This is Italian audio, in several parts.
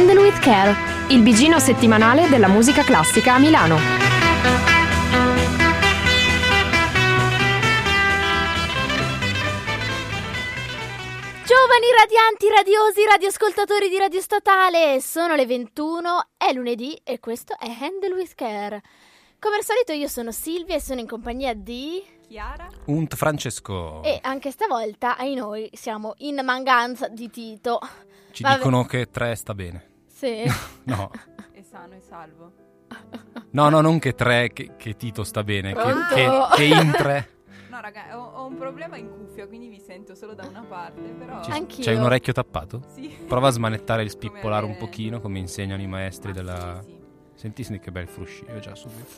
Handle with Care, il bigino settimanale della musica classica a Milano. Giovani radianti, radiosi, radioascoltatori di Radio Statale, sono le 21, è lunedì e questo è Handle with Care. Come al solito io sono Silvia e sono in compagnia di... Chiara. Und Francesco. E anche stavolta, ai noi, siamo in mancanza di Tito. Ci Vabbè. dicono che tre sta bene. Sì. No, È sano e salvo. no, no non che tre, che, che Tito sta bene. Che, che- che in tre No, raga, ho, ho un problema in cuffia, quindi vi sento solo da una parte, però... ci- Anch'io. c'hai un orecchio tappato? Sì. Prova a smanettare il spippolare un pochino, come insegnano i maestri Ma della... Sì, sì. Senti che bel fruscio già subito.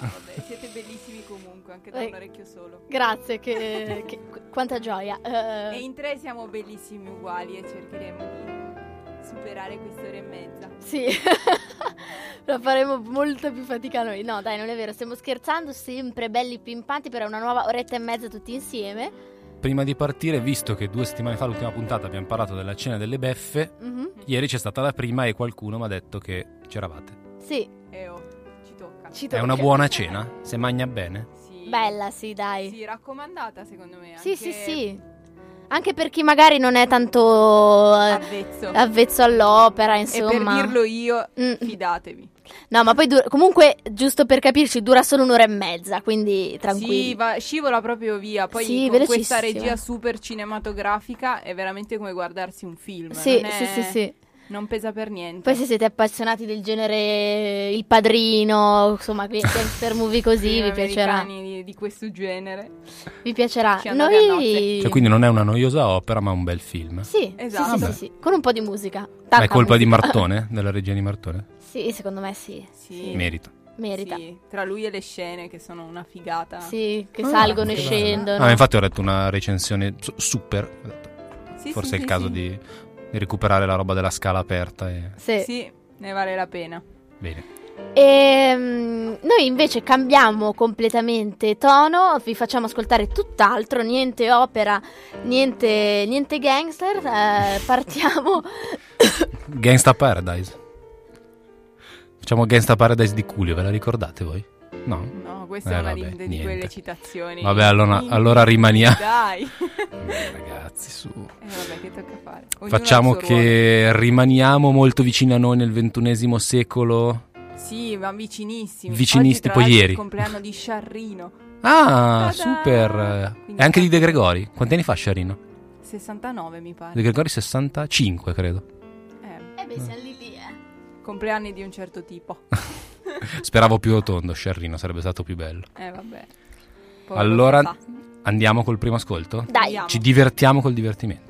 No, vabbè, siete bellissimi comunque, anche da Eh, un orecchio solo. Grazie, che, che- quanta gioia. Eh, E in tre siamo bellissimi uguali e cercheremo di superare quest'ora e mezza. Sì, lo faremo molto più fatica noi. No, dai, non è vero, stiamo scherzando, sempre belli pimpanti per una nuova oretta e mezza tutti insieme. Prima di partire, visto che due settimane fa, l'ultima puntata, abbiamo parlato della cena delle beffe, Mhm. ieri c'è stata la prima e qualcuno mi ha detto che c'eravate. Sì, E oh, ci tocca. ci È tocca. una buona cena? Se magna bene? Sì. Bella, sì, dai. Sì, raccomandata secondo me. Sì, sì, sì. Anche per chi magari non è tanto eh, Avvezzo. avvezzo all'opera, e per insomma. dirlo io, Mm. fidatevi. No, ma poi dura- comunque, giusto per capirci, dura solo un'ora e mezza, quindi tranquilli. Sì, va- scivola proprio via. Poi Sì, con questa regia super cinematografica è veramente come guardarsi un film. Sì, non sì, è- sì, sì. Non pesa per niente. Poi se siete appassionati del genere Il Padrino, insomma, gangster movie così, vi piacerà. Di, di questo genere. Vi piacerà. Noi... Cioè, quindi non è una noiosa opera, ma un bel film. Sì, Esatto. sì, sì, sì, sì, con un po' di musica. Ma Tanta è colpa di musica. Martone? Della regia di Martone? Sì, secondo me sì. Sì, Merita. Merita. sì, tra lui e le scene che sono una figata. Sì, che Ah, salgono e scendono. Ah, infatti ho letto una recensione su- super. Forse sì, è il sì, caso sì. di, di recuperare la roba della scala aperta. E... Sì. Sì, ne vale la pena. Bene. Ehm, noi invece cambiamo completamente tono, vi facciamo ascoltare tutt'altro, niente opera, niente, niente gangster. eh, partiamo. Gangsta Paradise. Facciamo Gangsta Paradise di Culio, ve la ricordate voi? No? No, questa Eh, è una vabbè, di, di niente. quelle citazioni. Vabbè, allora- allora rimaniamo- Dai. Eh, ragazzi, su. Eh, vabbè, che tocca fare? Ognuno Facciamo che rimaniamo molto vicini a noi nel ventunesimo secolo. ruolo. Sì, ma vicinissimi. L'altro, è ieri. il compleanno di Sciarrino. Ah, Ta-da! super! Quindi E anche di De Gregori. Quanti anni fa Sciarino? 69 mi pare. De Gregori 65, credo. Eh, Eh beh, siamo lì lì, eh. compleanni di un certo tipo. Speravo più rotondo Sciarrino, sarebbe stato più bello. Eh, vabbè. Poi Allora andiamo col primo ascolto? Dai, Andiamo. Ci divertiamo col divertimento.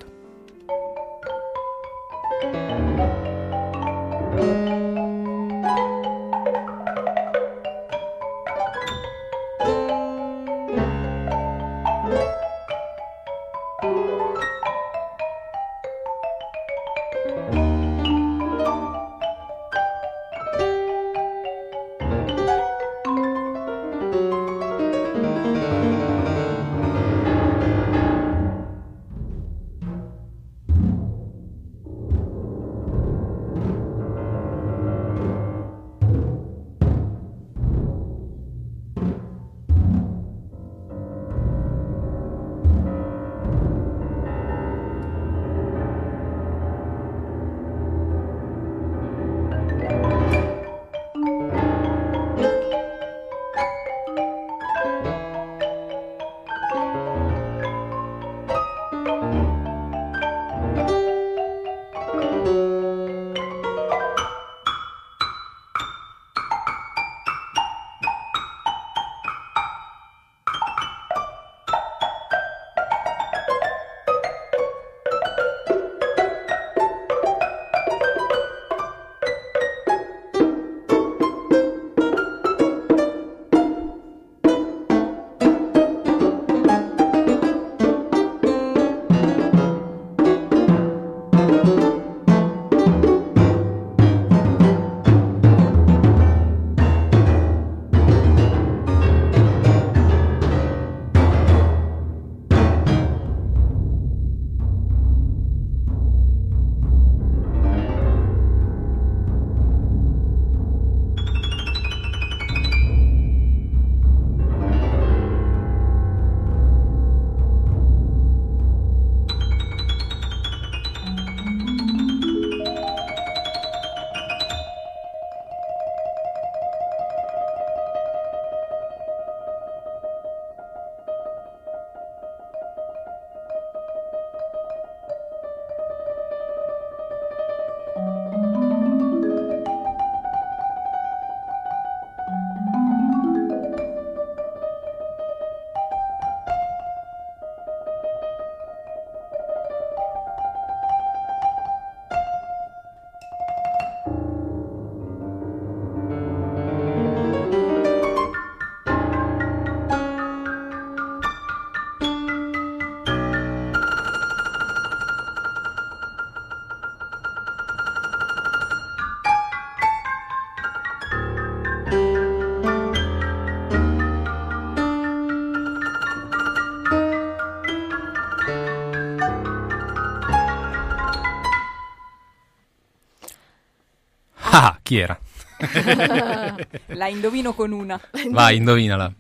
Chi era? La indovino con una. Vai, indovinala.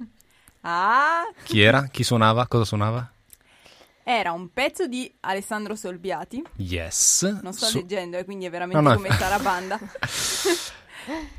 Ah, Chi era? Chi suonava? Cosa suonava? era un pezzo di Alessandro Solbiati. Yes. Non sto Su- leggendo, e quindi è veramente No, no. come Sarabanda.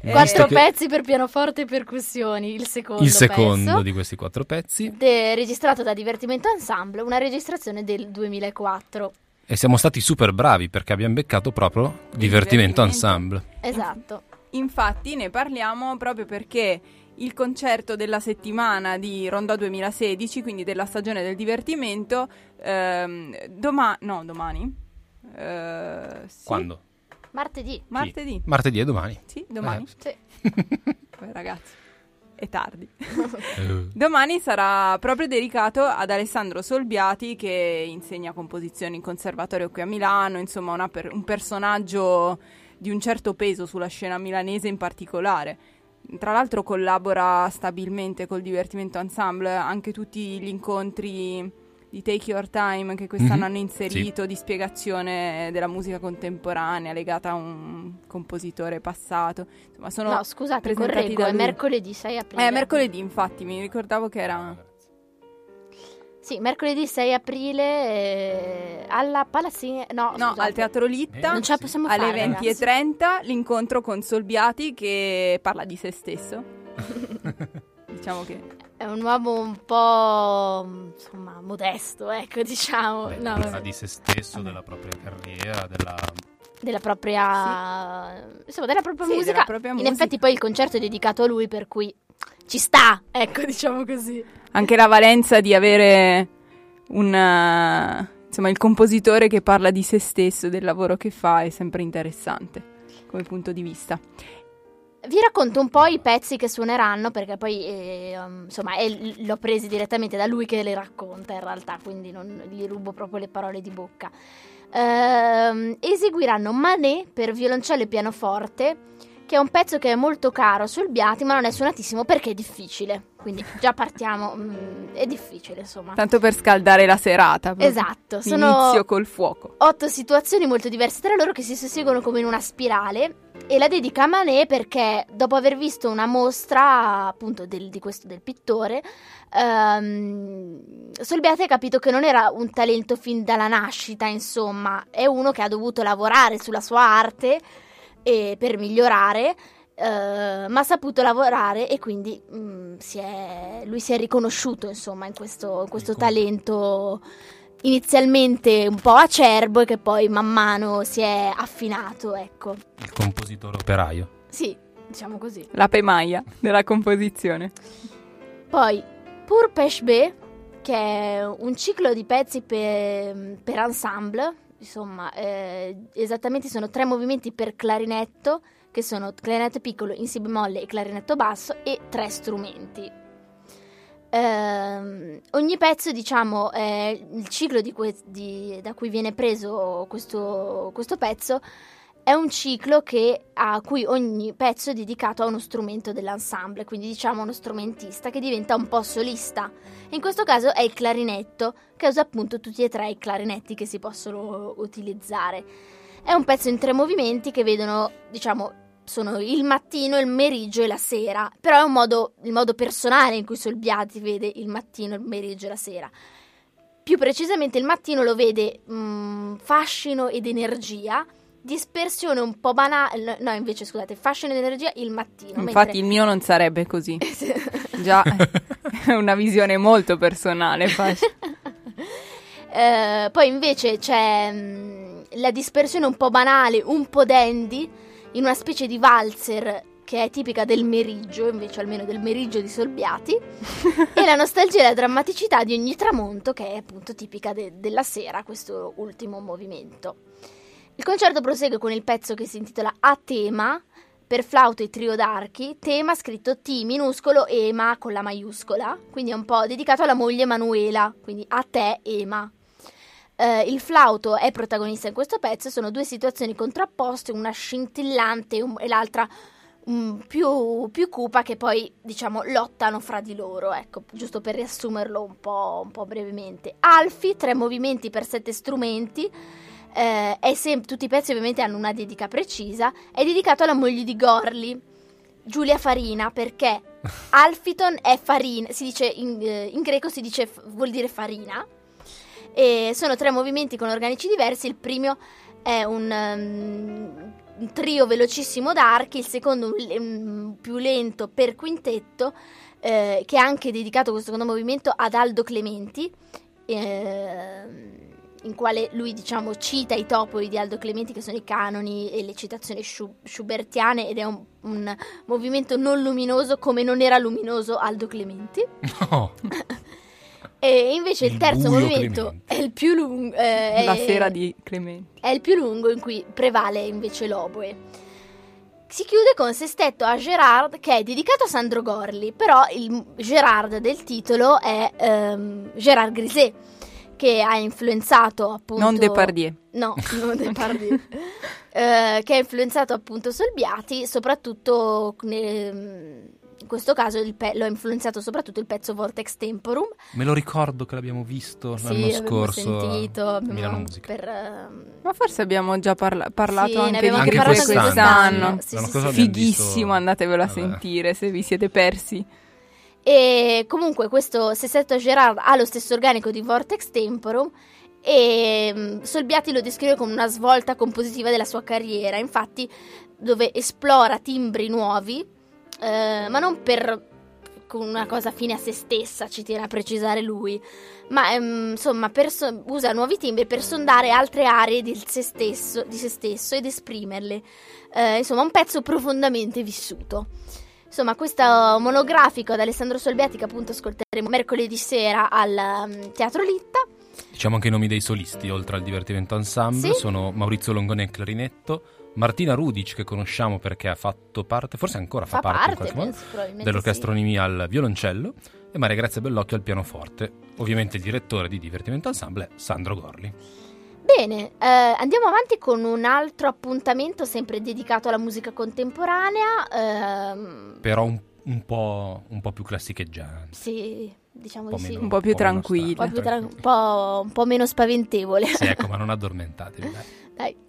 Eh, Quattro che- pezzi per pianoforte e percussioni, il secondo Il secondo pezzo. di questi quattro pezzi. De- registrato da Divertimento Ensemble, una registrazione del 2004. E siamo stati super bravi perché abbiamo beccato proprio divertimento divertimento. ensemble. Esatto. Infatti ne parliamo proprio perché il concerto della settimana di Ronda 2016, quindi della stagione del divertimento, ehm, doma- no, domani? Eh, sì. Quando? Martedì. Martedì. Martedì e domani. Sì, domani. Sì. Poi, ragazzi, è tardi. Eh, Domani sarà proprio dedicato ad Alessandro Solbiati che insegna composizione in conservatorio qui a Milano, insomma una per- un personaggio di un certo peso sulla scena milanese in particolare. Tra l'altro collabora stabilmente col Divertimento Ensemble, anche tutti gli incontri di Take Your Time che quest'anno Mhm, hanno inserito di spiegazione della musica contemporanea legata a un compositore passato. Insomma, sono No, scusate, presentati correggo, è mercoledì 6 aprile. Eh, mercoledì, infatti, mi ricordavo che era. Sì, mercoledì 6 aprile eh, alla Palazzina... No, No, al Teatro Litta. Non ce la possiamo Alle fare, 20.30 l'incontro con Solbiati che parla di se stesso. diciamo che È un uomo un po' insomma modesto, ecco, diciamo, beh, no, parla vabbè. di se stesso, della propria carriera, della... della propria insomma, della propria Sì, musica. della propria In musica. effetti poi il concerto è dedicato a lui, per cui ci sta, ecco, diciamo così. anche la valenza di avere un insomma il compositore che parla di se stesso, del lavoro che fa è sempre interessante come punto di vista. Vi racconto un po' i pezzi che suoneranno perché poi eh, um, insomma è- l'ho presi direttamente da lui che le racconta in realtà, quindi non gli rubo proprio le parole di bocca. Ehm, eseguiranno Manet per violoncello e pianoforte, che è un pezzo che è molto caro sul Biati, ma non è suonatissimo perché è difficile. Quindi già partiamo, mm, è difficile insomma. Tanto per scaldare la serata. Esatto, sono Inizio col fuoco. otto situazioni molto diverse tra loro che si susseguono come in una spirale e la dedica a Manet perché dopo aver visto una mostra appunto del, di questo, del pittore ehm, Solbiati ha capito che non era un talento fin dalla nascita insomma. È uno che ha dovuto lavorare sulla sua arte e per migliorare eh, ma ha saputo lavorare e quindi mm, si è- lui si è riconosciuto insomma in questo, in questo talento inizialmente un po' acerbo e che poi man mano si è affinato, ecco. il compositore operaio. Sì, diciamo così. La pemaia della composizione. Poi Pour B, che è un ciclo di pezzi per, per ensemble, insomma, eh, esattamente sono tre movimenti per clarinetto, che sono clarinetto piccolo in si bemolle e clarinetto basso, e tre strumenti. Ehm, ogni pezzo, diciamo, è il ciclo di que- di- da cui viene preso questo, questo pezzo è un ciclo che, a cui ogni pezzo è dedicato a uno strumento dell'ensemble, quindi diciamo uno strumentista che diventa un po' solista. In questo caso è il clarinetto, che usa appunto tutti e tre i clarinetti che si possono utilizzare. È un pezzo in tre movimenti che vedono, diciamo, sono il mattino, il meriggio e la sera, però è un modo, il modo personale in cui Solbiati vede il mattino, il meriggio e la sera. Più precisamente il mattino lo vede mm, fascino ed energia, dispersione un po' banale, no invece scusate, fascino ed energia il mattino. Infatti il mio non sarebbe così. Già, è una visione molto personale. Eh, poi invece c'è mm, la dispersione un po' banale, un po' dandy, in una specie di valzer che è tipica del meriggio, invece almeno del meriggio di Solbiati, e la nostalgia e la drammaticità di ogni tramonto che è appunto tipica de- della sera, questo ultimo movimento. Il concerto prosegue con il pezzo che si intitola A tema per flauto e trio d'archi, tema scritto T minuscolo Ema con la maiuscola, quindi è un po' dedicato alla moglie Manuela, quindi a te Ema. Eh, il flauto è protagonista in questo pezzo, sono due situazioni contrapposte, una scintillante un- e l'altra mm, più, più cupa che poi diciamo lottano fra di loro, ecco, giusto per riassumerlo un po', un po' brevemente. Alfi, tre movimenti per sette strumenti, eh, sem- tutti i pezzi ovviamente hanno una dedica precisa, è dedicato alla moglie di Gorli, Giulia Farina, perché Alfiton è farina, si dice in, eh, in greco si dice vuol dire farina. E sono tre movimenti con organici diversi, il primo è un, um, un trio velocissimo d'archi, il secondo un, un più lento per quintetto, eh, che è anche dedicato questo secondo movimento ad Aldo Clementi. Eh, in quale lui diciamo cita i topoi di Aldo Clementi che sono i canoni e le citazioni schubertiane ed è un, un movimento non luminoso come non era luminoso Aldo Clementi. No. e invece il, il terzo movimento Clementi. è il più lungo. Eh, La sera di Clementi. È il più lungo in cui prevale invece l'oboe. Si chiude con Sestetto a Gerard che è dedicato a Sandro Gorli, però il Gerard del titolo è um, Gerard Griset che ha influenzato appunto... Non Depardieu. No, non Depardieu. eh, che ha influenzato appunto Solbiati, soprattutto nel, in questo caso pe- lo ha influenzato soprattutto il pezzo Vortex Temporum. Me lo ricordo che l'abbiamo visto sì, l'anno scorso. sentito, abbiamo Milano Musica. Per, uh... Ma forse abbiamo già parla- parlato sì, anche, anche di quest'anno. quest'anno. Sì, sì, Fighissimo, visto... andatevelo a sentire se vi siete persi. E comunque questo Sessetto Gerard ha lo stesso organico di Vortex Temporum e um, Solbiati lo descrive come una svolta compositiva della sua carriera, infatti dove esplora timbri nuovi, eh, ma non per una cosa fine a se stessa, ci tiene a precisare lui, ma um, insomma so- usa nuovi timbri per sondare altre aree di se stesso, di se stesso ed esprimerle. Eh, insomma, un pezzo profondamente vissuto. Insomma, questo monografico ad Alessandro Solbiati che appunto ascolteremo mercoledì sera al um, Teatro Litta. Diciamo anche i nomi dei solisti, oltre al divertimento ensemble, sì? sono Maurizio Longone al clarinetto, Martina Rudic che conosciamo perché ha fatto parte, forse ancora fa, fa parte, parte modo, dell'orchestronomia sì. al violoncello e Maria Grazia Bellocchio al pianoforte. Ovviamente il direttore di divertimento ensemble è Sandro Gorli. Bene, eh, andiamo avanti con un altro appuntamento sempre dedicato alla musica contemporanea. Ehm... Però un, un, po', un po' più classicheggiante. Sì, diciamo di sì. Un po' più tranquillo. Un po' meno spaventevole. Sì, ecco, ma non addormentatevi. Dai. dai.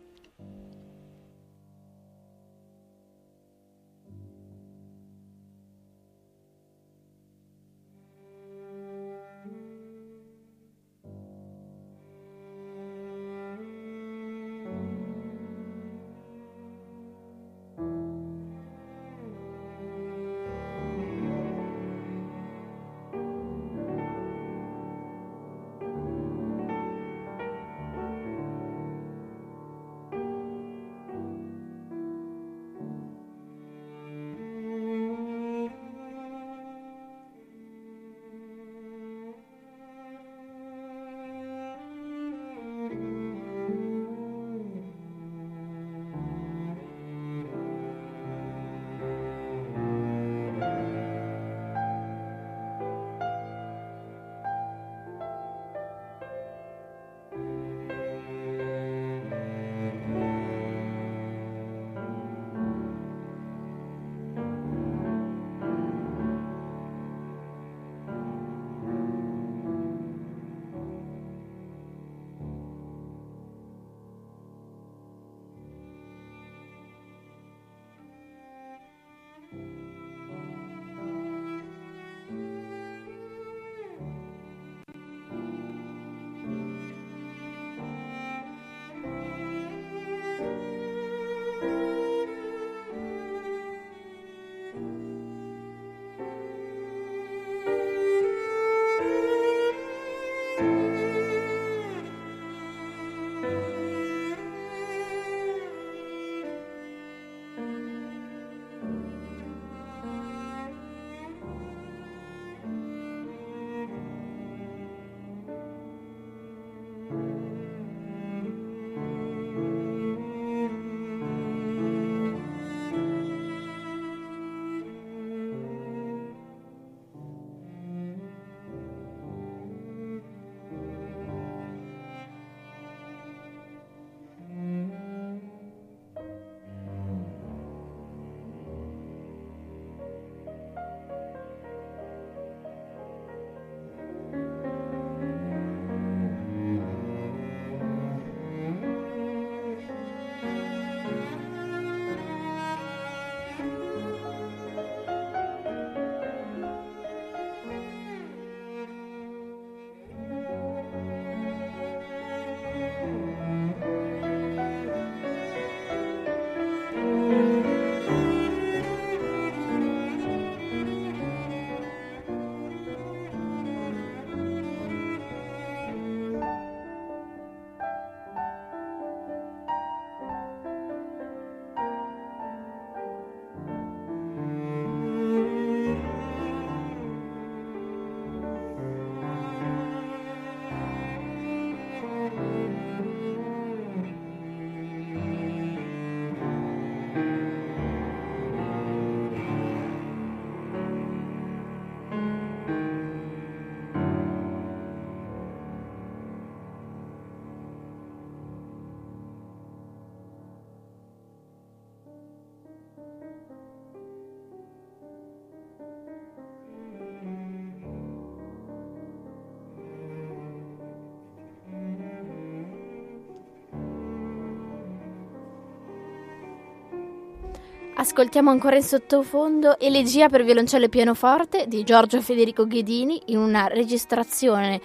Ascoltiamo ancora in sottofondo Elegia per violoncello e pianoforte di Giorgio Federico Ghedini in una registrazione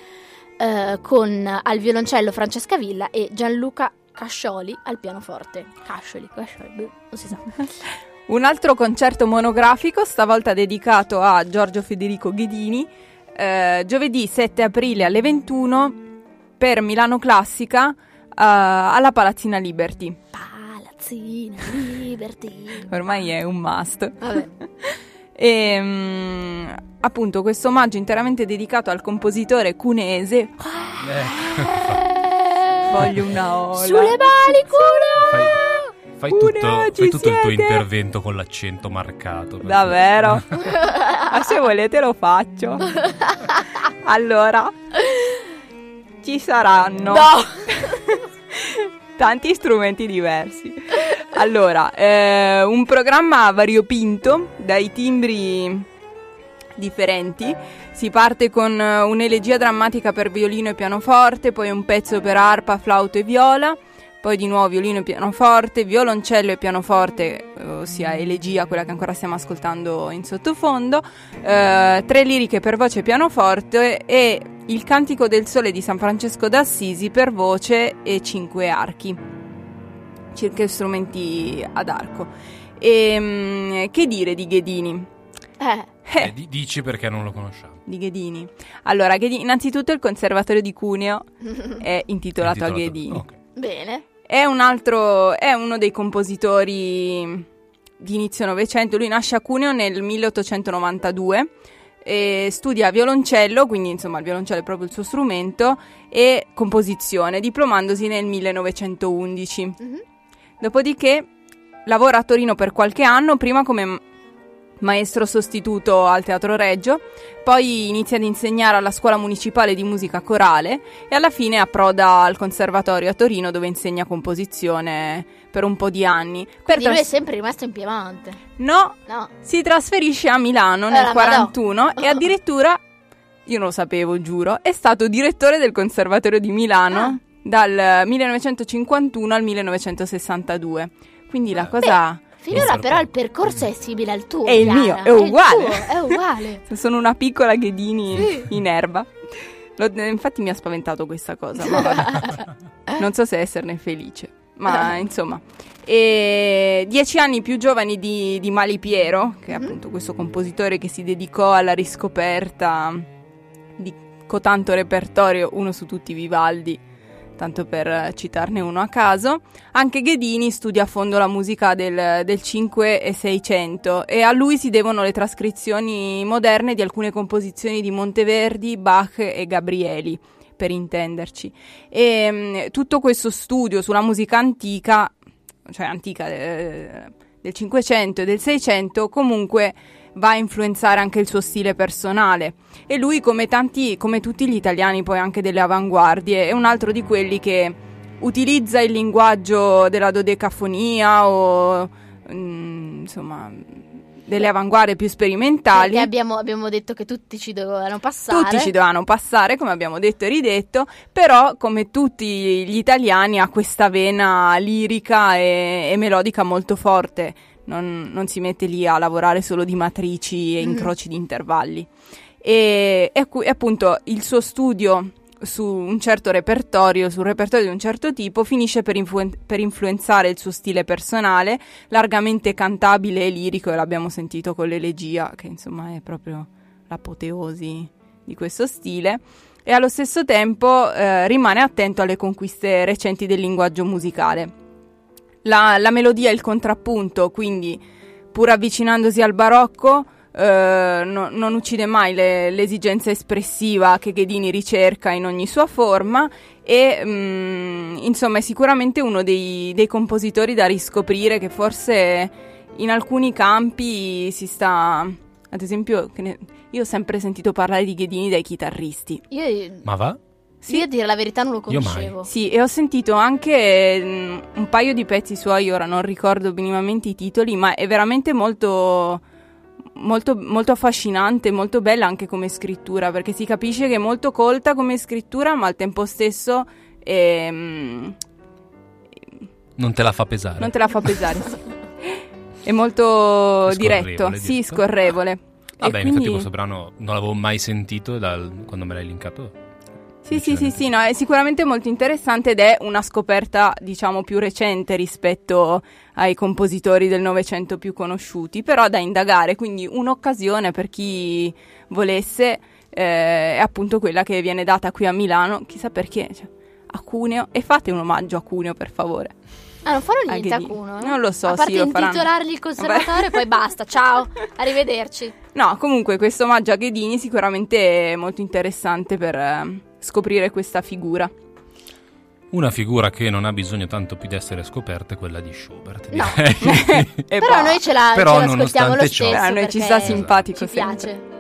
eh, con al violoncello Francesca Villa e Gianluca Cascioli al pianoforte. Cascioli, Cascioli, boh, non si sa. Un altro concerto monografico, stavolta dedicato a Giorgio Federico Ghedini, eh, giovedì 7 aprile alle 21 per Milano Classica eh, alla Palazzina Liberty. Palazzina Liberty. Ormai è un must. Vabbè. E mm, appunto questo omaggio interamente dedicato al compositore cunese. Ecco. Voglio una ola. Sulle mani, culo! Fai, tutto, fai tutto il tuo intervento con l'accento marcato. Davvero? Ma se volete lo faccio. Allora, ci saranno tanti strumenti diversi. Allora, eh, un programma variopinto dai timbri differenti. Si parte con eh, un'elegia drammatica per violino e pianoforte, poi un pezzo per arpa, flauto e viola, poi di nuovo violino e pianoforte, violoncello e pianoforte, ossia elegia, quella che ancora stiamo ascoltando in sottofondo, eh, tre liriche per voce e pianoforte e il Cantico del Sole di San Francesco d'Assisi per voce e cinque archi, circa strumenti ad arco. E, mm, che dire di Ghedini? Eh, Eh, Eh, di- dici perché non lo conosciamo. di Ghedini. Allora, Ghedini- innanzitutto il Conservatorio di Cuneo è intitolato a Ghedini. ok. bene. È un altro, è uno dei compositori di inizio Novecento. Lui nasce a Cuneo nel 1892 e studia violoncello, quindi insomma il violoncello è proprio il suo strumento, e composizione, diplomandosi nel 1911. Mhm. Dopodiché lavora a Torino per qualche anno, prima come maestro sostituto al Teatro Reggio, poi inizia ad insegnare alla Scuola Municipale di Musica Corale e alla fine approda al Conservatorio a Torino dove insegna composizione per un po' di anni. Per Quindi lui è tras- sempre rimasto in Piemonte. No, No. si trasferisce a Milano nel ma 41 no. e addirittura, io non lo sapevo, giuro, è stato direttore del Conservatorio di Milano Ah. Dal 1951 al 1962. Quindi la cosa... Finora Pensa però il percorso è simile al tuo. È il Chiara. mio, è uguale. tuo, è uguale. Sono una piccola Ghedini Sì. in erba. Lo- eh, infatti mi ha spaventato questa cosa, ma non so se esserne felice. Ma insomma, e dieci anni più giovani di, di Mali Piero, che è Mhm. appunto questo compositore che si dedicò alla riscoperta di cotanto repertorio, uno su tutti Vivaldi, tanto per citarne uno a caso. Anche Ghedini studia a fondo la musica del, del 5 e 600 e a lui si devono le trascrizioni moderne di alcune composizioni di Monteverdi, Bach e Gabrieli, per intenderci. E mh, tutto questo studio sulla musica antica, cioè antica eh, del 500 e del 600, comunque va a influenzare anche il suo stile personale. E lui, come tanti, come tutti gli italiani, poi anche delle avanguardie, è un altro di quelli che utilizza il linguaggio della dodecafonia o mm, insomma delle avanguardie più sperimentali. Perché abbiamo, abbiamo detto che tutti ci dovevano passare. Tutti ci dovevano passare, come abbiamo detto e ridetto, però come tutti gli italiani ha questa vena lirica e, e melodica molto forte, non, non si mette lì a lavorare solo di matrici e Mhm. incroci di intervalli. E, e e appunto il suo studio su un certo repertorio, sul repertorio di un certo tipo, finisce per, influen- per influenzare il suo stile personale, largamente cantabile e lirico, e l'abbiamo sentito con l'elegia, che insomma è proprio l'apoteosi di questo stile, e allo stesso tempo eh, rimane attento alle conquiste recenti del linguaggio musicale. La, la melodia e il contrappunto, quindi pur avvicinandosi al barocco, eh, no- non uccide mai le- l'esigenza espressiva che Ghedini ricerca in ogni sua forma e mm, insomma è sicuramente uno dei, dei compositori da riscoprire che forse in alcuni campi si sta, ad esempio, io ho sempre sentito parlare di Ghedini dai chitarristi. Io, Ma va? Sì. io a dire la verità non lo Io mai. conoscevo. Sì, e ho sentito anche mm, un paio di pezzi suoi, ora non ricordo minimamente i titoli, ma è veramente molto, molto, molto affascinante, molto bella anche come scrittura, perché si capisce che è molto colta come scrittura, ma al tempo stesso ehm, Non te la fa pesare. non te la fa pesare. sì. È molto È diretto, scorrevole, sì, scorrevole. Vabbè, E in effetti quindi- questo brano non l'avevo mai sentito dal- quando me l'hai linkato. Sì, sì, sì, sì, no, è sicuramente molto interessante ed è una scoperta, diciamo, più recente rispetto ai compositori del Novecento più conosciuti, però da indagare, quindi un'occasione per chi volesse eh, è appunto quella che viene data qui a Milano, chissà perché, cioè, a Cuneo, e fate un omaggio a Cuneo per favore. Ah, non Ah, niente che a Cuno? eh? non lo so, A parte sì, lo faranno. intitolargli il conservatorio e poi basta, ciao, arrivederci. No, comunque questo omaggio a Ghedini sicuramente è molto interessante per eh, scoprire questa figura. Una figura che non ha bisogno tanto più di essere scoperta è quella di Schubert. No. Però noi ce la, Però ce l'ascoltiamo lo nonostante stesso ciò- a noi ci sta simpatico ci sempre. piace.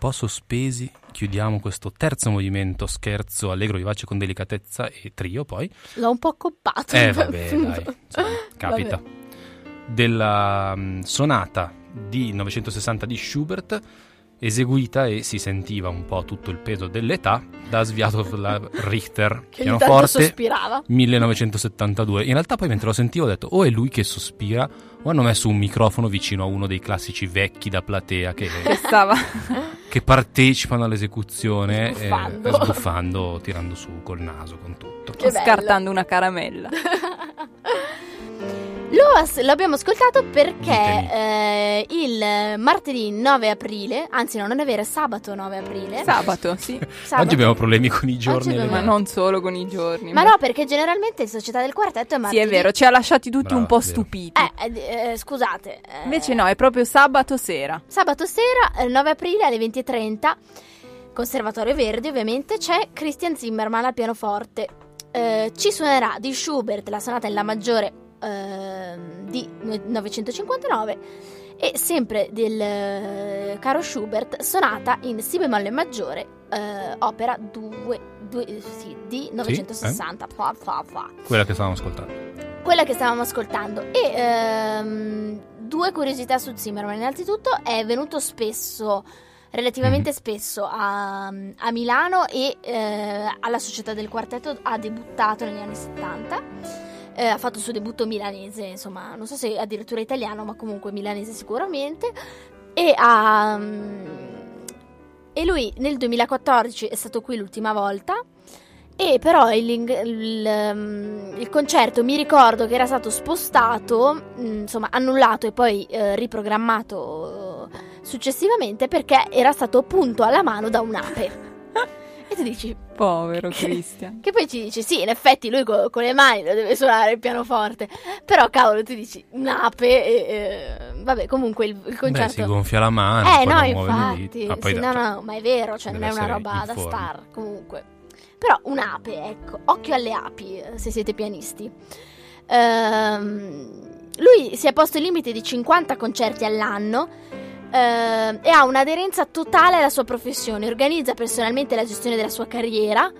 Po' sospesi, chiudiamo questo terzo movimento scherzo allegro, vivace con delicatezza e trio poi. L'ho un po' coppato. Eh vabbè, dai, insomma, capita. Vabbè. Della mm, sonata di 960 di Schubert eseguita e si sentiva un po' tutto il peso dell'età da Sviatov Richter, Che pianoforte sospirava. 1972. In realtà poi mentre lo sentivo ho detto o è lui che sospira o hanno messo un microfono vicino a uno dei classici vecchi da platea che, Che partecipano all'esecuzione eh, Sbuffando. sbuffando, tirando su col naso, con tutto. Che bello. scartando una caramella. Lo as- l'abbiamo ascoltato perché eh, il martedì 9 aprile, anzi no, non è vero, è sabato 9 aprile. Sabato, sì. sabato. Oggi abbiamo problemi con i giorni abbiamo- Ma non solo con i giorni. Ma no, perché generalmente in Società del Quartetto è Sì, martedì. è vero, ci ha lasciati tutti Brava, un po' stupiti. Eh, eh, eh, scusate. eh, Invece no, è proprio sabato sera. Sabato sera, eh, 9 aprile alle 20.30, Conservatorio Verdi ovviamente, c'è Christian Zimmerman al pianoforte. Eh, ci suonerà di Schubert la sonata in La maggiore ehm, di 959 e sempre del eh, caro Schubert sonata in Si bemolle maggiore, eh, opera 2, sì, di 960. Fa, fa, fa Quella che stavamo ascoltando. quella che stavamo ascoltando. E ehm, due curiosità su Zimmerman. Innanzitutto è venuto spesso, relativamente spesso, a, a Milano e eh, alla Società del Quartetto ha debuttato negli anni 70. Eh, ha fatto il suo debutto milanese, insomma, non so se addirittura italiano, ma comunque milanese sicuramente. E ha. mm, e lui nel 2014 è stato qui l'ultima volta. E però il, il, um, il concerto mi ricordo che era stato spostato, mm, insomma annullato e poi eh, riprogrammato successivamente perché era stato punto alla mano da un'ape. E tu dici, Povero Christian. che poi ci dici, sì, in effetti lui co- con le mani lo deve suonare il pianoforte, però cavolo tu dici un'ape e... eh, vabbè comunque il, il Beh, concerto... si gonfia la mano, Eh poi no, infatti. Ah, poi sì, da- no, no, ma è vero, cioè non è una roba da forma. star, comunque. Però un'ape, ecco, occhio alle api eh, se siete pianisti. Ehm, lui si è posto il limite di 50 concerti all'anno ehm, e ha un'aderenza totale alla sua professione, organizza personalmente la gestione della sua carriera,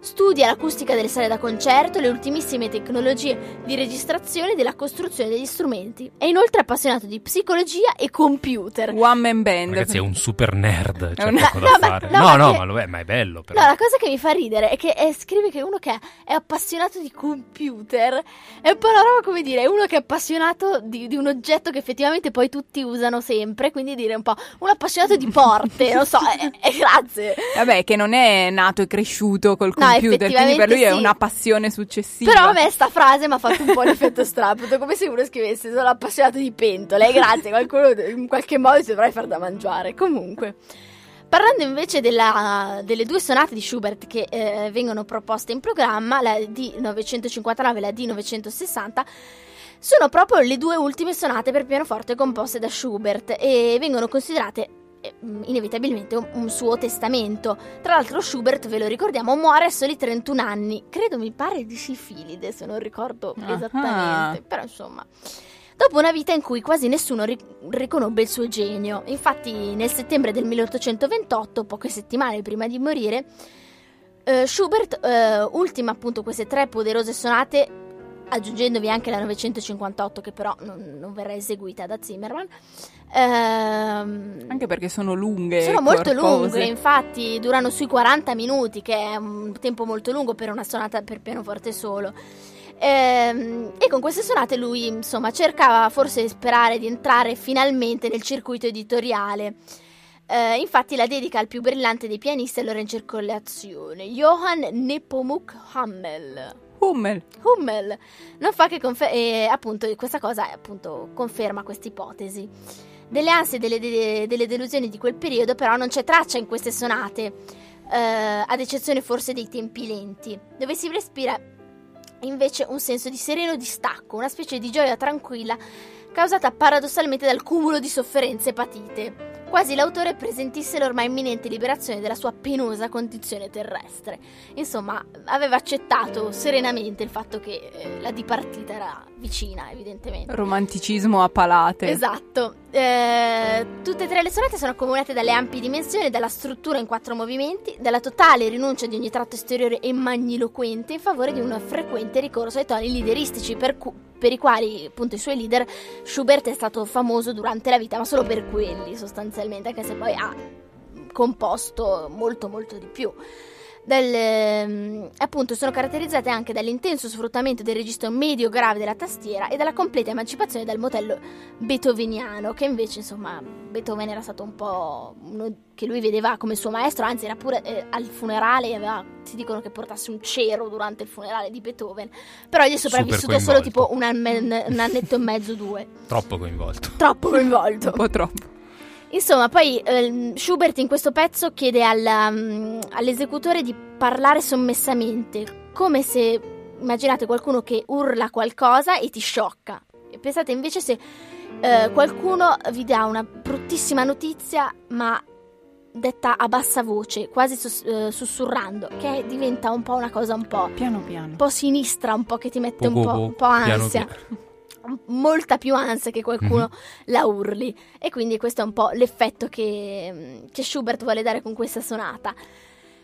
studia l'acustica delle sale da concerto, le ultimissime tecnologie di registrazione e della costruzione degli strumenti. È inoltre appassionato di psicologia e computer. One man band. Ragazzi, è un super nerd, c'è un- poco No, da ma- fare. no, No, ma no, che- ma lo è, ma è bello però. No, la cosa che mi fa ridere è che eh, scrive che uno che è appassionato di computer è un po' una roba come dire, uno che è appassionato di, di un oggetto che effettivamente poi tutti usano sempre, quindi dire un po' un appassionato di porte, non so, eh, eh, grazie. Vabbè, che non è nato e cresciuto col No, computer, quindi per lui è sì. una passione successiva. Però a me sta frase mi ha fatto un po' l'effetto strappito, come se uno scrivesse sono appassionato di pentole, grazie, qualcuno in qualche modo si dovrai far da mangiare. Comunque, parlando invece della- delle due sonate di Schubert che eh, vengono proposte in programma, la D959 e la D960, sono proprio le due ultime sonate per pianoforte composte da Schubert e vengono considerate inevitabilmente un, suo testamento. Tra l'altro Schubert, ve lo ricordiamo, muore a soli 31 anni, credo mi pare di sifilide se non ricordo Ah. esattamente, però insomma... Dopo una vita in cui quasi nessuno ri- riconobbe il suo genio. Infatti, nel settembre del 1828, poche settimane prima di morire, eh, Schubert eh, ultima appunto queste tre poderose sonate, aggiungendovi anche la 958, che però non, non verrà eseguita da Zimmerman. Ehm, Anche perché sono lunghe. sono molto corpose. lunghe, infatti durano sui 40 minuti, che è un tempo molto lungo per una sonata per pianoforte solo. Ehm, e con queste sonate lui, insomma, cercava forse di sperare di entrare finalmente nel circuito editoriale. Eh, infatti la dedica al più brillante dei pianisti allora in circolazione, Johann Nepomuk Hummel. Hummel. Hummel non fa che confermare, appunto, questa cosa appunto conferma questa ipotesi. Delle ansie e delle, de- delle delusioni di quel periodo, però, non c'è traccia in queste sonate, eh, ad eccezione forse dei tempi lenti, dove si respira invece un senso di sereno distacco, una specie di gioia tranquilla causata paradossalmente dal cumulo di sofferenze patite. Quasi l'autore presentisse l'ormai imminente liberazione della sua penosa condizione terrestre. Insomma, aveva accettato serenamente il fatto che eh, la dipartita era vicina, evidentemente. Romanticismo a palate. Esatto. Eh, tutte e tre le sonate sono accomunate dalle ampie dimensioni, dalla struttura in quattro movimenti, dalla totale rinuncia di ogni tratto esteriore e magniloquente in favore di un frequente ricorso ai toni lideristici per, cu- per i quali, appunto, i suoi leader Schubert è stato famoso durante la vita, ma solo per quelli sostanzialmente, anche se poi ha composto molto molto di più. Del, ehm, appunto sono caratterizzate anche dall'intenso sfruttamento del registro medio grave della tastiera e dalla completa emancipazione dal modello beethoveniano che invece insomma Beethoven era stato un po' uno che lui vedeva come suo maestro anzi era pure eh, al funerale aveva, si dicono che portasse un cero durante il funerale di Beethoven però gli è sopravvissuto solo tipo un, anne- un annetto e mezzo due Troppo coinvolto. troppo coinvolto Un po' troppo. Insomma, poi ehm, Schubert in questo pezzo chiede al, mm, all'esecutore di parlare sommessamente, come se immaginate qualcuno che urla qualcosa e ti sciocca. E pensate invece se eh, qualcuno vi dà una bruttissima notizia, ma detta a bassa voce, quasi sus- eh, sussurrando, che diventa un po' una cosa un po', Piano piano. un po' sinistra, un po' che ti mette un Po- un po' piano ansia piano. Molta più ansia che qualcuno Mhm. la urli e quindi questo è un po' l'effetto che, che Schubert vuole dare con questa sonata.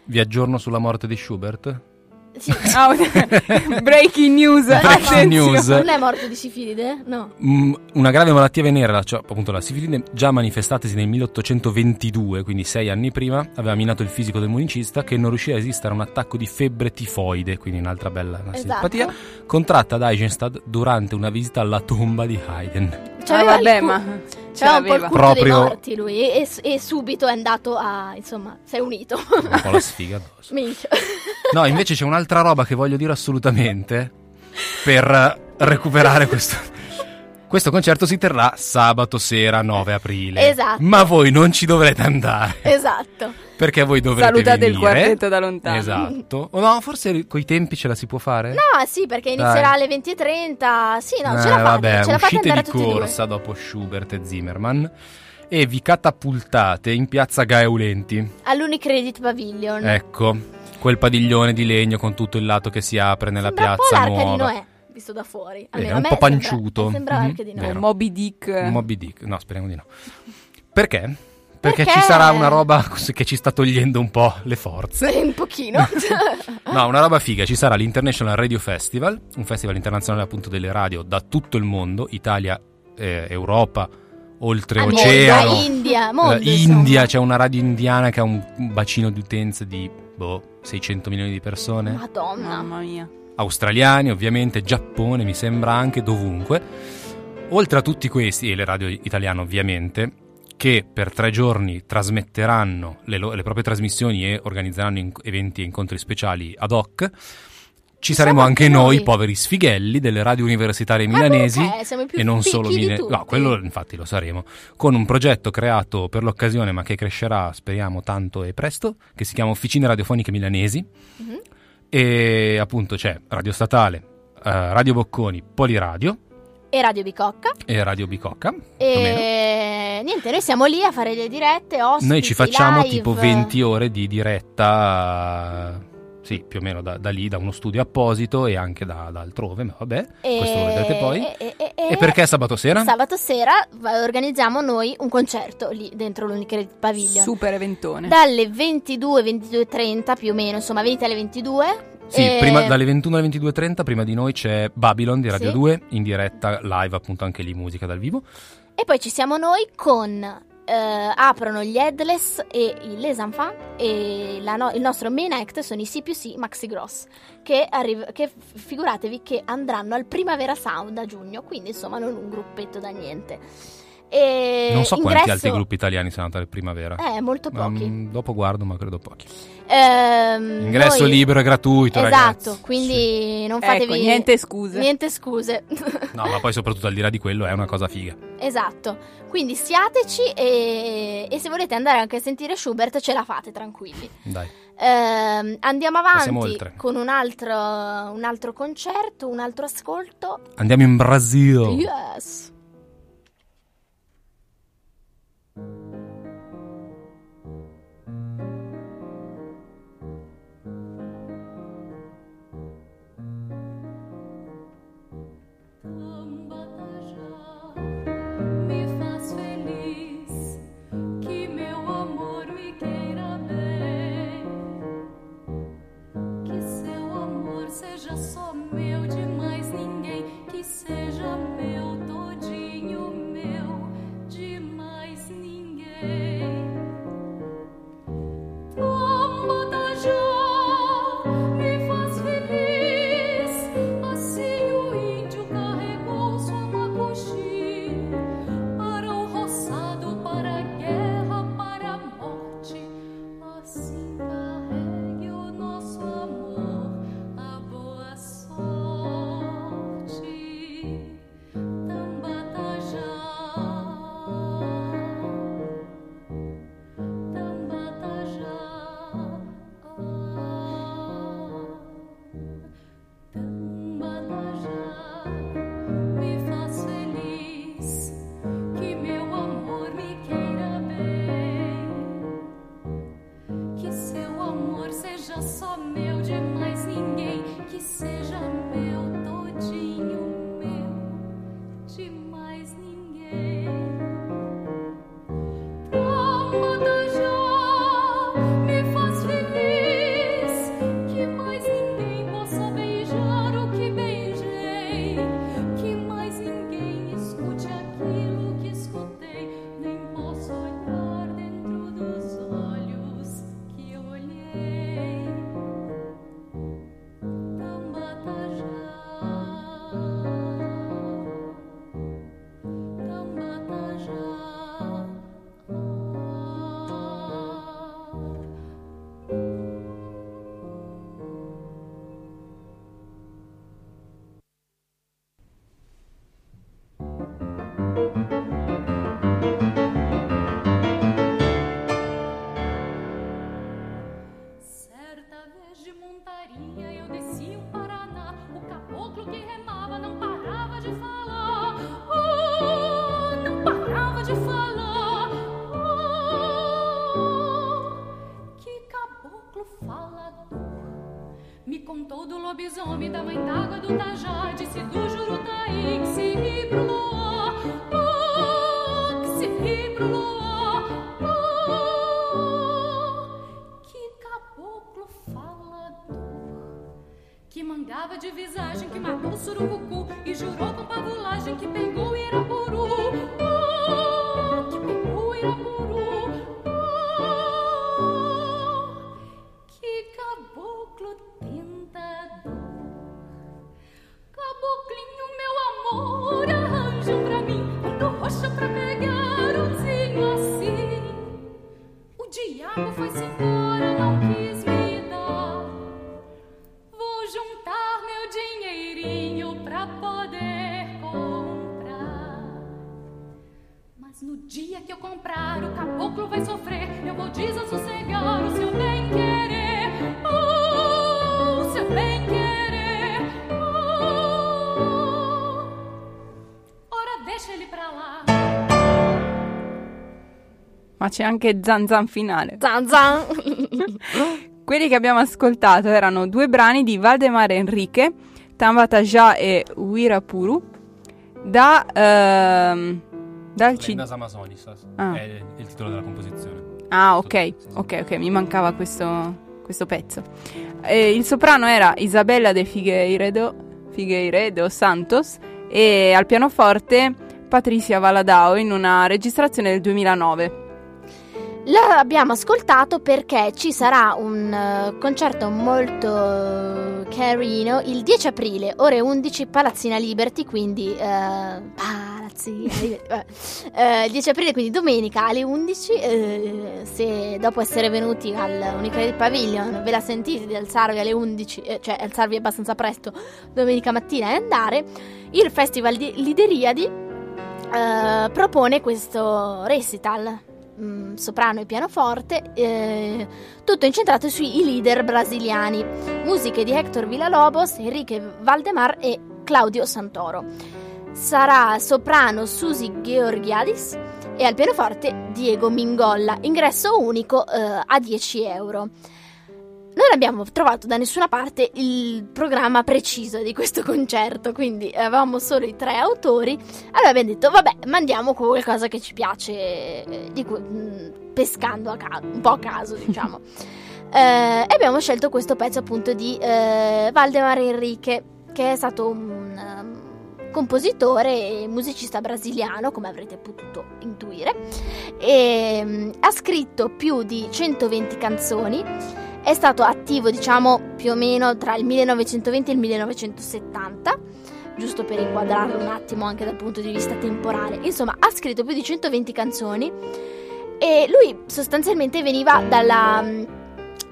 Vi aggiorno sulla morte di Schubert? Sì, Ah, breaking news. non è Breaking morto- news. Non è morto di sifilide? No. Mm, una grave malattia venerea, cioè appunto la sifilide, già manifestatasi nel 1822, quindi sei anni prima, aveva minato il fisico del musicista che non riusciva a resistere a un attacco di febbre tifoide, quindi un'altra bella una Esatto. simpatia, contratta da Eisenstadt durante una visita alla tomba di Haydn. Cioè, Ah, vabbè, cu- ma ce un po' il culto dei Proprio- morti lui e, e- subito è andato a, insomma, si è unito. Un po' la sfiga addosso. Minchia. No, invece c'è un'altra roba che voglio dire assolutamente per recuperare questo. Questo concerto si terrà sabato sera 9 aprile. Esatto. Ma voi non ci dovrete andare. esatto. Perché voi dovrete Salutate il venire. quartetto da lontano. Esatto. O no, forse coi tempi ce la si può fare? No, sì, perché inizierà alle 20.30. Sì, no, ce la Eh, fate, vabbè, ce la fate andare di corsa dopo Schubert e Zimmerman e vi catapultate in piazza Gaeulenti. All'Unicredit Pavilion. Ecco, quel padiglione di legno con tutto il lato che si apre nella Sembra un po' piazza l'arca di nuova. Noè, visto da fuori. Eh, Almeno è a un me po' panciuto. Sembra Mhm, l'arca di Noè. vero. Moby Dick. Moby Dick. No, speriamo di no. Perché? Perché, Perché? ci sarà una roba che ci sta togliendo un po' le forze. Un pochino. No, una roba figa, ci sarà l'International Radio Festival, un festival internazionale appunto delle radio da tutto il mondo, Italia, eh, Europa, oltreoceano, Mondo, India, mondo, eh, India, insomma. c'è una radio indiana che ha un un bacino di utenza di boh, 600 milioni di persone, Madonna. Mamma mia. Australiani ovviamente, Giappone mi sembra anche dovunque. Oltre a tutti questi, e le radio italiane ovviamente, che per tre giorni trasmetteranno le, lo- le proprie trasmissioni e organizzeranno in- eventi e incontri speciali ad hoc, ci Siamo saremo anche anche noi, noi. poveri sfighelli delle radio universitarie Ma milanesi. perché? Siamo i più E non solo tutti. No, quello infatti lo saremo. Con un progetto creato per l'occasione, ma che crescerà, speriamo, tanto e presto, che si chiama Officine Radiofoniche Milanesi. Mhm. E appunto c'è Radio Statale, eh, Radio Bocconi, Poliradio E Radio Bicocca. e Radio Bicocca. E niente, noi siamo lì a fare le dirette, ospiti, Noi ci facciamo live. tipo 20 ore di diretta, sì, più o meno da, da lì, da uno studio apposito e anche da, da altrove, ma vabbè, E- questo lo vedrete poi. E, e- E perché sabato sera? Sabato sera organizziamo noi un concerto lì dentro l'Unicredit Pavilion. Super eventone. Dalle 22, 22.30 più o meno, insomma, venite alle 22. Sì, e- prima, dalle 21 alle 22.30 prima di noi c'è Babylon di Radio Sì. 2 in diretta live appunto anche lì musica dal vivo. E poi ci siamo noi con... eh, aprono gli Headless e Les Enfants e no- il nostro main act sono i C+C Maxi Gross che, arriv- che figuratevi che andranno al Primavera Sound a giugno quindi insomma non un gruppetto da niente e non so quanti ingresso- altri gruppi italiani sono andati al primavera. eh molto pochi Mm, dopo guardo, ma credo pochi. Ehm, Ingresso noi- libero e gratuito, esatto ragazzi. quindi non fatevi Ecco, niente scuse. niente scuse Sì. No, ma poi soprattutto al di là di quello è una cosa figa. esatto quindi siateci e, e se volete andare anche a sentire Schubert ce la fate tranquilli Dai. Ehm, andiamo avanti oltre. con un altro, un altro concerto, un altro ascolto. Andiamo in Brasile. Yes. Thank you. C'è anche Zan Zan finale. Zan zan. Quelli che abbiamo ascoltato erano due brani di Valdemar Enrique, Tambataja e Wirapuru, da, ehm, dal CD. Amazonis Ah. è il titolo della composizione. Ah, ok, Sì, sì. ok, ok, mi mancava questo, questo pezzo. Eh, il soprano era Isabella de Figueiredo, Figueiredo Santos e al pianoforte Patricia Valadao in una registrazione del 2009. L'abbiamo ascoltato perché ci sarà un eh, concerto molto carino il 10 aprile, ore 11, Palazzina Liberty, quindi eh, Palazzina Liberty. Eh, il 10 aprile, quindi domenica alle 11, eh, se dopo essere venuti all'Unicredit Pavilion ve la sentite di alzarvi alle 11, eh, cioè alzarvi abbastanza presto domenica mattina e andare, il Festival di Lideriadi eh, propone questo recital mm, soprano e pianoforte, eh, tutto incentrato sui leader brasiliani, musiche di Hector Villalobos, Enrique Valdemar e Claudio Santoro. Sarà soprano Susi Georgiadis e al pianoforte Diego Mingolla, ingresso unico eh, a 10 euro. Non abbiamo trovato da nessuna parte il programma preciso di questo concerto, quindi avevamo solo i tre autori. Allora abbiamo detto, vabbè, mandiamo qualcosa che ci piace, eh, cui- mh, pescando a caso, un po' a caso, diciamo. Eh, e abbiamo scelto questo pezzo appunto di eh, Valdemar Enrique, che è stato un um, compositore e musicista brasiliano, come avrete potuto intuire, e mm, ha scritto più di 120 canzoni. È stato attivo, diciamo, più o meno tra il 1920 e il 1970, giusto per inquadrarlo un attimo anche dal punto di vista temporale. Insomma, ha scritto più di 120 canzoni e lui sostanzialmente veniva dalla mm,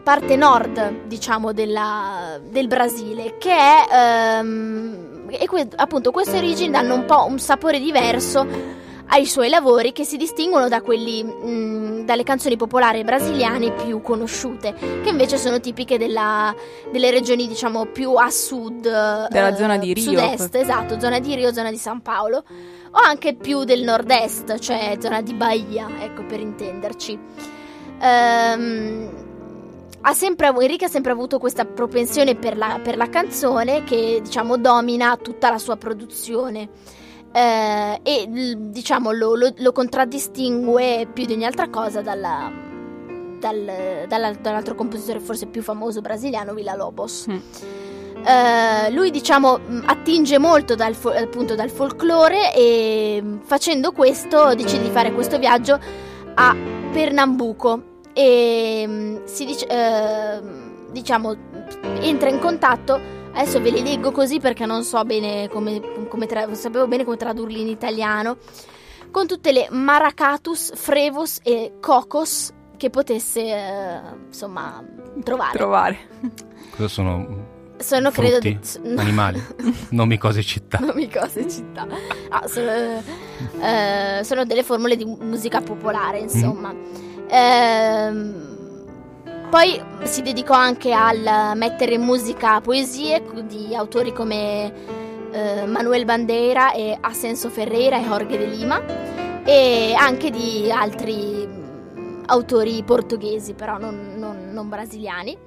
parte nord, diciamo, della- del Brasile, che è... ehm, e que- appunto queste origini danno un po' un sapore diverso ai suoi lavori che si distinguono da quelli mh, dalle canzoni popolari brasiliane più conosciute, che invece sono tipiche della- delle regioni, diciamo, più a sud Della eh, zona di Rio. Sud-est, esatto, zona di Rio, zona di San Paolo, o anche più del nord-est, cioè zona di Bahia, ecco per intenderci. Ehm, ha sempre, Enrique ha sempre avuto questa propensione per la, per la canzone che diciamo domina tutta la sua produzione Eh, e diciamo lo, lo- lo contraddistingue più di ogni altra cosa dalla- dal- dalla- dall'altro compositore forse più famoso brasiliano Villa Lobos. Mm. Eh, lui diciamo mh, attinge molto dal, fo- appunto dal folklore e mh, facendo questo decide di fare questo viaggio a Pernambuco e mh, si dice, ehm, diciamo entra in contatto adesso ve li leggo così perché non so bene come, come tra- sapevo bene come tradurli in italiano con tutte le maracatus, frevos e cocos che potesse eh, insomma trovare Trovare. Cosa sono sono credo frutti? s- no. animali? Nomi cose città. nomi cose città Ah, sono, eh, sono delle formule di musica popolare insomma Ehm, poi si dedicò anche al mettere in musica poesie di autori come eh, Manuel Bandeira e Ascenso Ferreira e Jorge de Lima e anche di altri mm, autori portoghesi però non, non- non brasiliani.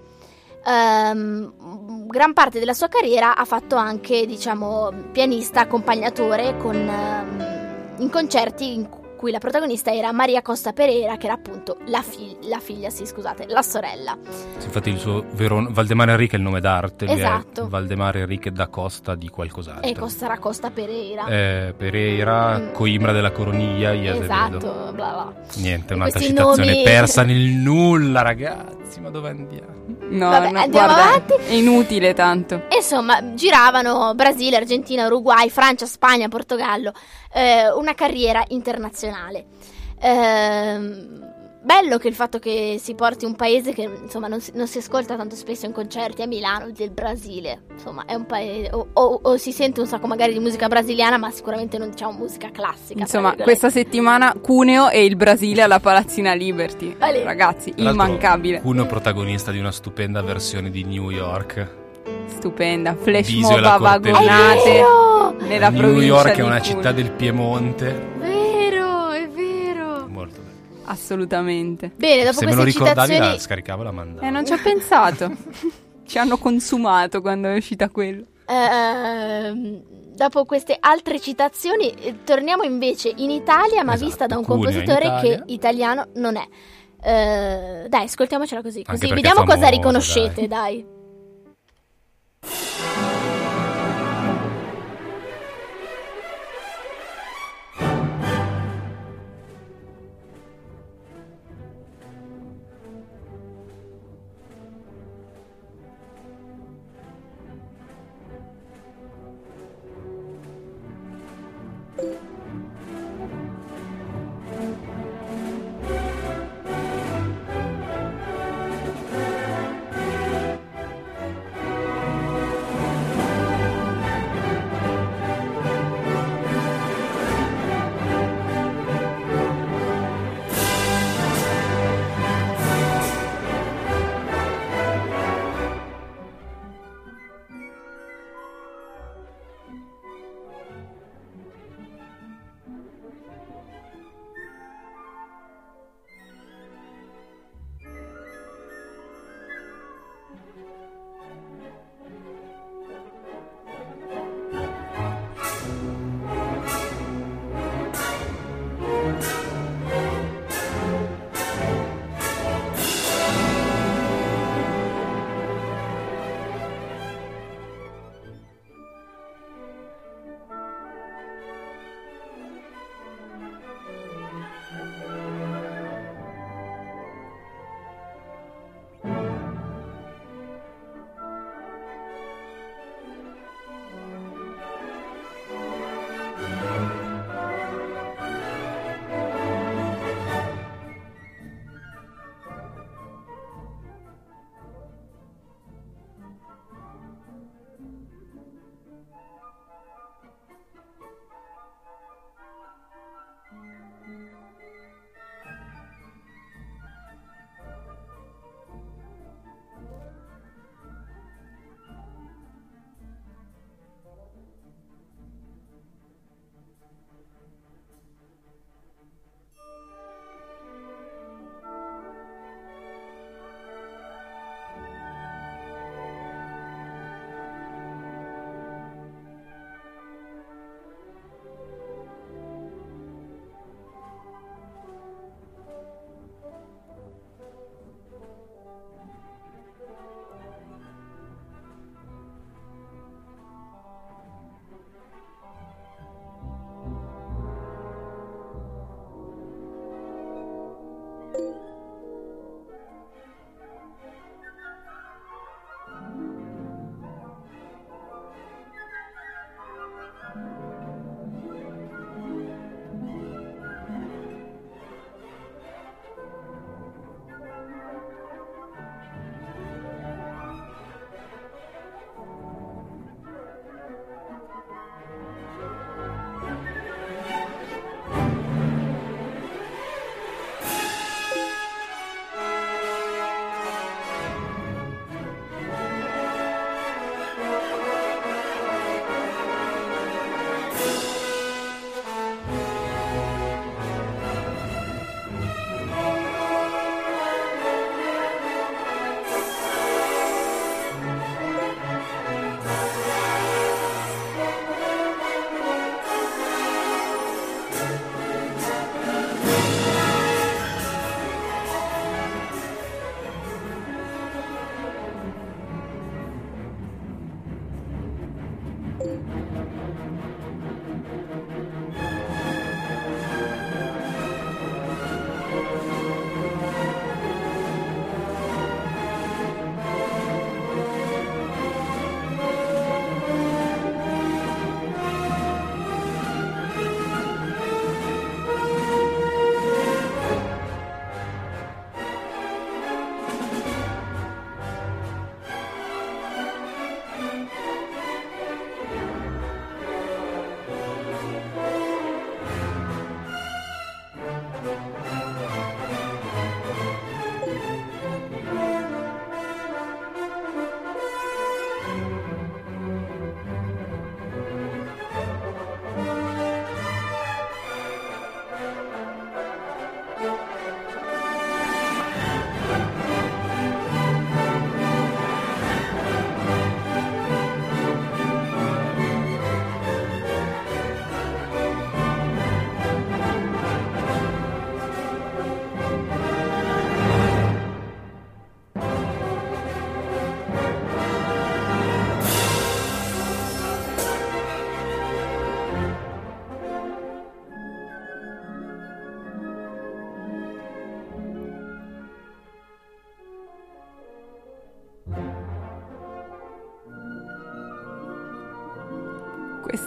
Ehm, gran parte della sua carriera ha fatto anche, diciamo, pianista accompagnatore con, ehm, in concerti in cui la protagonista era Maria Costa Pereira, che era appunto la, fi- la figlia, sì, scusate, la sorella. Sì, Infatti il suo vero Valdemar Enrique è il nome d'arte, Esatto. Valdemar Enrique da Costa di qualcos'altro. E Costa Costa Pereira. Eh, Pereira, Mm. Coimbra della Coroniglia, e Azevedo. esatto, bla bla. Niente, un'altra citazione nomi- persa nel nulla, ragazzi, ma dove andiamo? No, Vabbè, no, andiamo guarda, avanti. è inutile tanto. Insomma, giravano Brasile, Argentina, Uruguay, Francia, Spagna, Portogallo, eh, una carriera internazionale. Ehm, bello che il fatto che si porti un paese che insomma non si, non si ascolta tanto spesso in concerti a Milano, del Brasile. Insomma, è un paese. O, o- o si sente un sacco magari di musica brasiliana, ma sicuramente non diciamo musica classica. Insomma, questa settimana Cuneo e il Brasile alla Palazzina Liberty. Vale. Ragazzi, Tra immancabile. Uno protagonista di una stupenda versione di New York. Stupenda. Flash mob a vagonate nella New provincia York è una Cuneo. città del Piemonte. Assolutamente. Bene, dopo Se me lo queste ricordavi citazioni. la scaricavo e la mandavo. Eh, non ci ho pensato. ci hanno consumato quando è uscita quello. Ehm, dopo queste altre citazioni, eh, torniamo invece in Italia, ma Esatto, vista da un compositore che italiano non è. Eh, dai, ascoltiamocela così, così vediamo è cosa riconoscete, dai.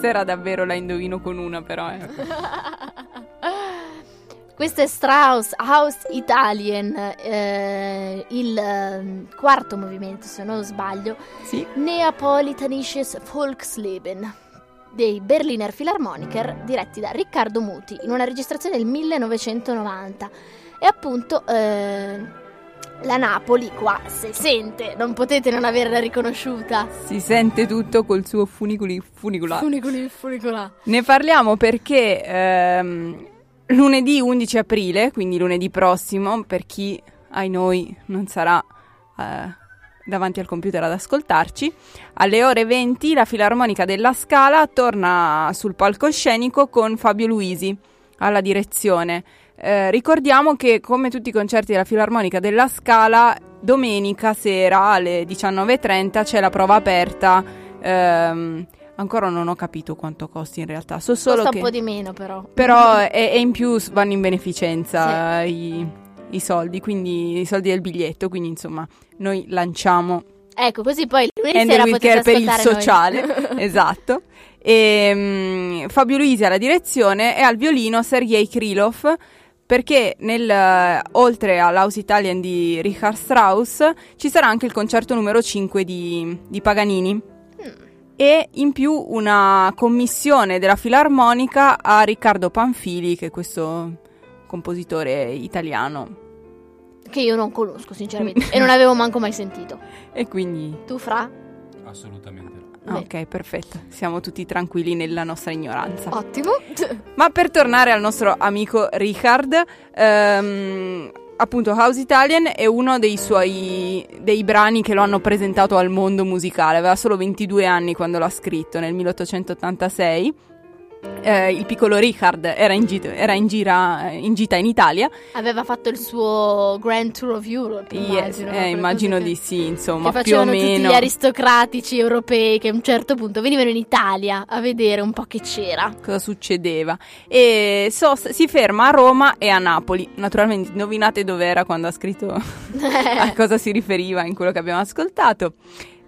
Questa era davvero la indovino con una, però. Eh. Questo è Strauss, House Italien, eh, il eh, quarto movimento, se non sbaglio, Sì. Neapolitanisches Volksleben dei Berliner Philharmoniker diretti da Riccardo Muti in una registrazione del 1990. E appunto eh, la Napoli qua si sente, non potete non averla riconosciuta. Si sente tutto col suo funiculi funiculato. Funicoli, funicola. Ne parliamo perché ehm, lunedì 11 aprile, quindi lunedì prossimo, per chi ai noi non sarà eh, davanti al computer ad ascoltarci, alle ore 20 la Filarmonica della Scala torna sul palcoscenico con Fabio Luisi alla direzione. Eh, ricordiamo che come tutti i concerti della Filarmonica della Scala, domenica sera alle 19.30 c'è la prova aperta. ehm, ancora non ho capito quanto costi in realtà, so solo Costa che... un po' di meno però. Però e, e in più vanno in beneficenza i, i soldi, quindi i soldi del biglietto, quindi insomma noi lanciamo Ecco, così poi lunedì sera potete Care per il sociale, esatto. E, mm, Fabio Luisi alla direzione e al violino Sergei Krylov perché nel, eh, oltre all'House Italian di Richard Strauss ci sarà anche il concerto numero 5 di, di Paganini Mm. e in più una commissione della Filarmonica a Riccardo Panfili che è questo compositore italiano Che io non conosco sinceramente e non avevo manco mai sentito. e quindi Tu fra? Assolutamente. Ok perfetto siamo tutti tranquilli nella nostra ignoranza Ottimo. Ma per tornare al nostro amico Richard, ehm, appunto House Italian è uno dei suoi dei brani che lo hanno presentato al mondo musicale. Aveva solo 22 anni quando l'ha scritto nel 1886. Eh, il piccolo Richard era in, gita, era in gira in gita in Italia. Aveva fatto il suo Grand Tour of Europe, Yes, immagino. no? eh, immagino cose che- di sì, insomma, più o facevano tutti meno. gli aristocratici europei che a un certo punto venivano in Italia a vedere un po' che c'era. cosa succedeva. E so- si ferma a Roma e a Napoli. Naturalmente, indovinate dov'era quando ha scritto a cosa si riferiva in quello che abbiamo ascoltato.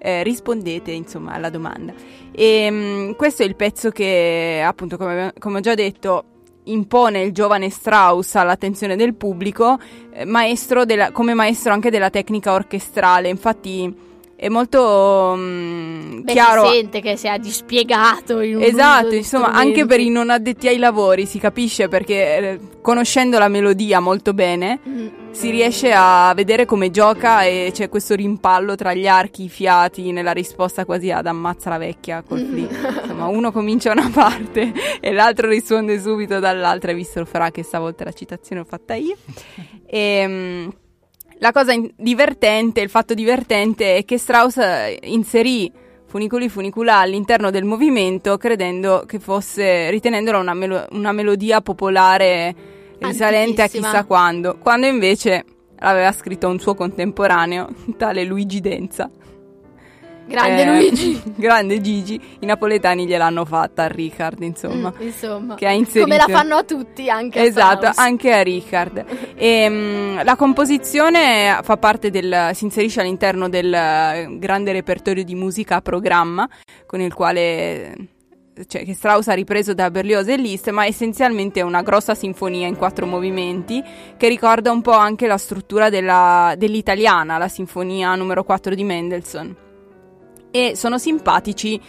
Eh, rispondete insomma alla domanda. E, mh, questo è il pezzo che, appunto, come, come ho già detto, impone il giovane Strauss all'attenzione del pubblico, eh, maestro della- come maestro anche della tecnica orchestrale. Infatti, è molto mh, Beh, chiaro. si sente che si è dispiegato in un Esatto, insomma, anche per i non addetti ai lavori si capisce perché eh, conoscendo la melodia molto bene Mm. si riesce a vedere come gioca e c'è questo rimpallo tra gli archi, i fiati, nella risposta quasi ad ammazza la vecchia col flick. Insomma, uno comincia una parte e l'altro risponde subito dall'altra, visto Fra che stavolta la citazione l'ho fatta io. E, la cosa in- divertente, il fatto divertente è che Strauss eh, inserì Funiculi Funicula all'interno del movimento credendo che fosse, ritenendola una, melo- una melodia popolare risalente a chissà quando, quando invece l'aveva scritto un suo contemporaneo, tale Luigi Denza. Grande Eh, Luigi. grande Gigi, i napoletani gliel'hanno fatta a Richard, insomma. Mm, insomma, che ha inserito come la fanno a tutti, anche a Esatto, Strauss. anche a Richard. E, mm, la composizione fa parte del, si inserisce all'interno del eh, grande repertorio di musica a programma con il quale cioè, che Strauss ha ripreso da Berlioz e Liszt, ma essenzialmente è una grossa sinfonia in quattro movimenti che ricorda un po' anche la struttura della- dell'italiana, la sinfonia numero 4 di Mendelssohn. E sono simpatici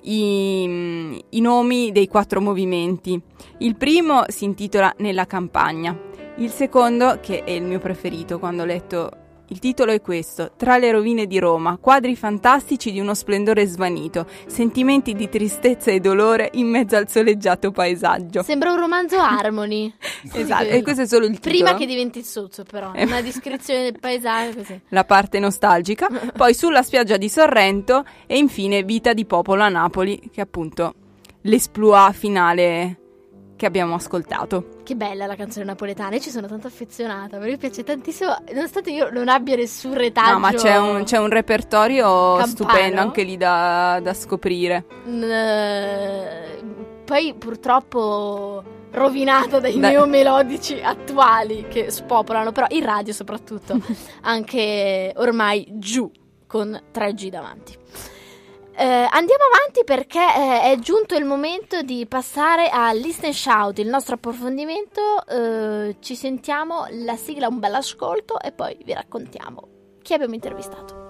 i, i nomi dei quattro movimenti. Il primo si intitola Nella campagna, il secondo, che è il mio preferito quando ho letto il titolo è questo, Tra le rovine di Roma, quadri fantastici di uno splendore svanito, sentimenti di tristezza e dolore in mezzo al soleggiato paesaggio. Sembra un romanzo Harmony. Esatto, e questo è solo il titolo. Prima che diventi sozzo, però. Eh. Una descrizione del paesaggio così. la parte nostalgica, poi sulla spiaggia di Sorrento e infine Vita di popolo a Napoli, che è appunto l'esploit finale che abbiamo ascoltato. Che bella la canzone napoletana, io ci sono tanto affezionata, mi piace tantissimo, nonostante io non abbia nessun retaggio. No, ma c'è un, c'è un repertorio Campano. stupendo anche lì da, da scoprire. Eh, poi purtroppo rovinato dai Dai. neomelodici attuali che spopolano, però in radio soprattutto, anche ormai giù con 3G davanti. Eh, andiamo avanti perché eh, è giunto il momento di passare a Listen Shout, il nostro approfondimento. Eh, ci sentiamo la sigla, un bel ascolto e poi vi raccontiamo chi abbiamo intervistato.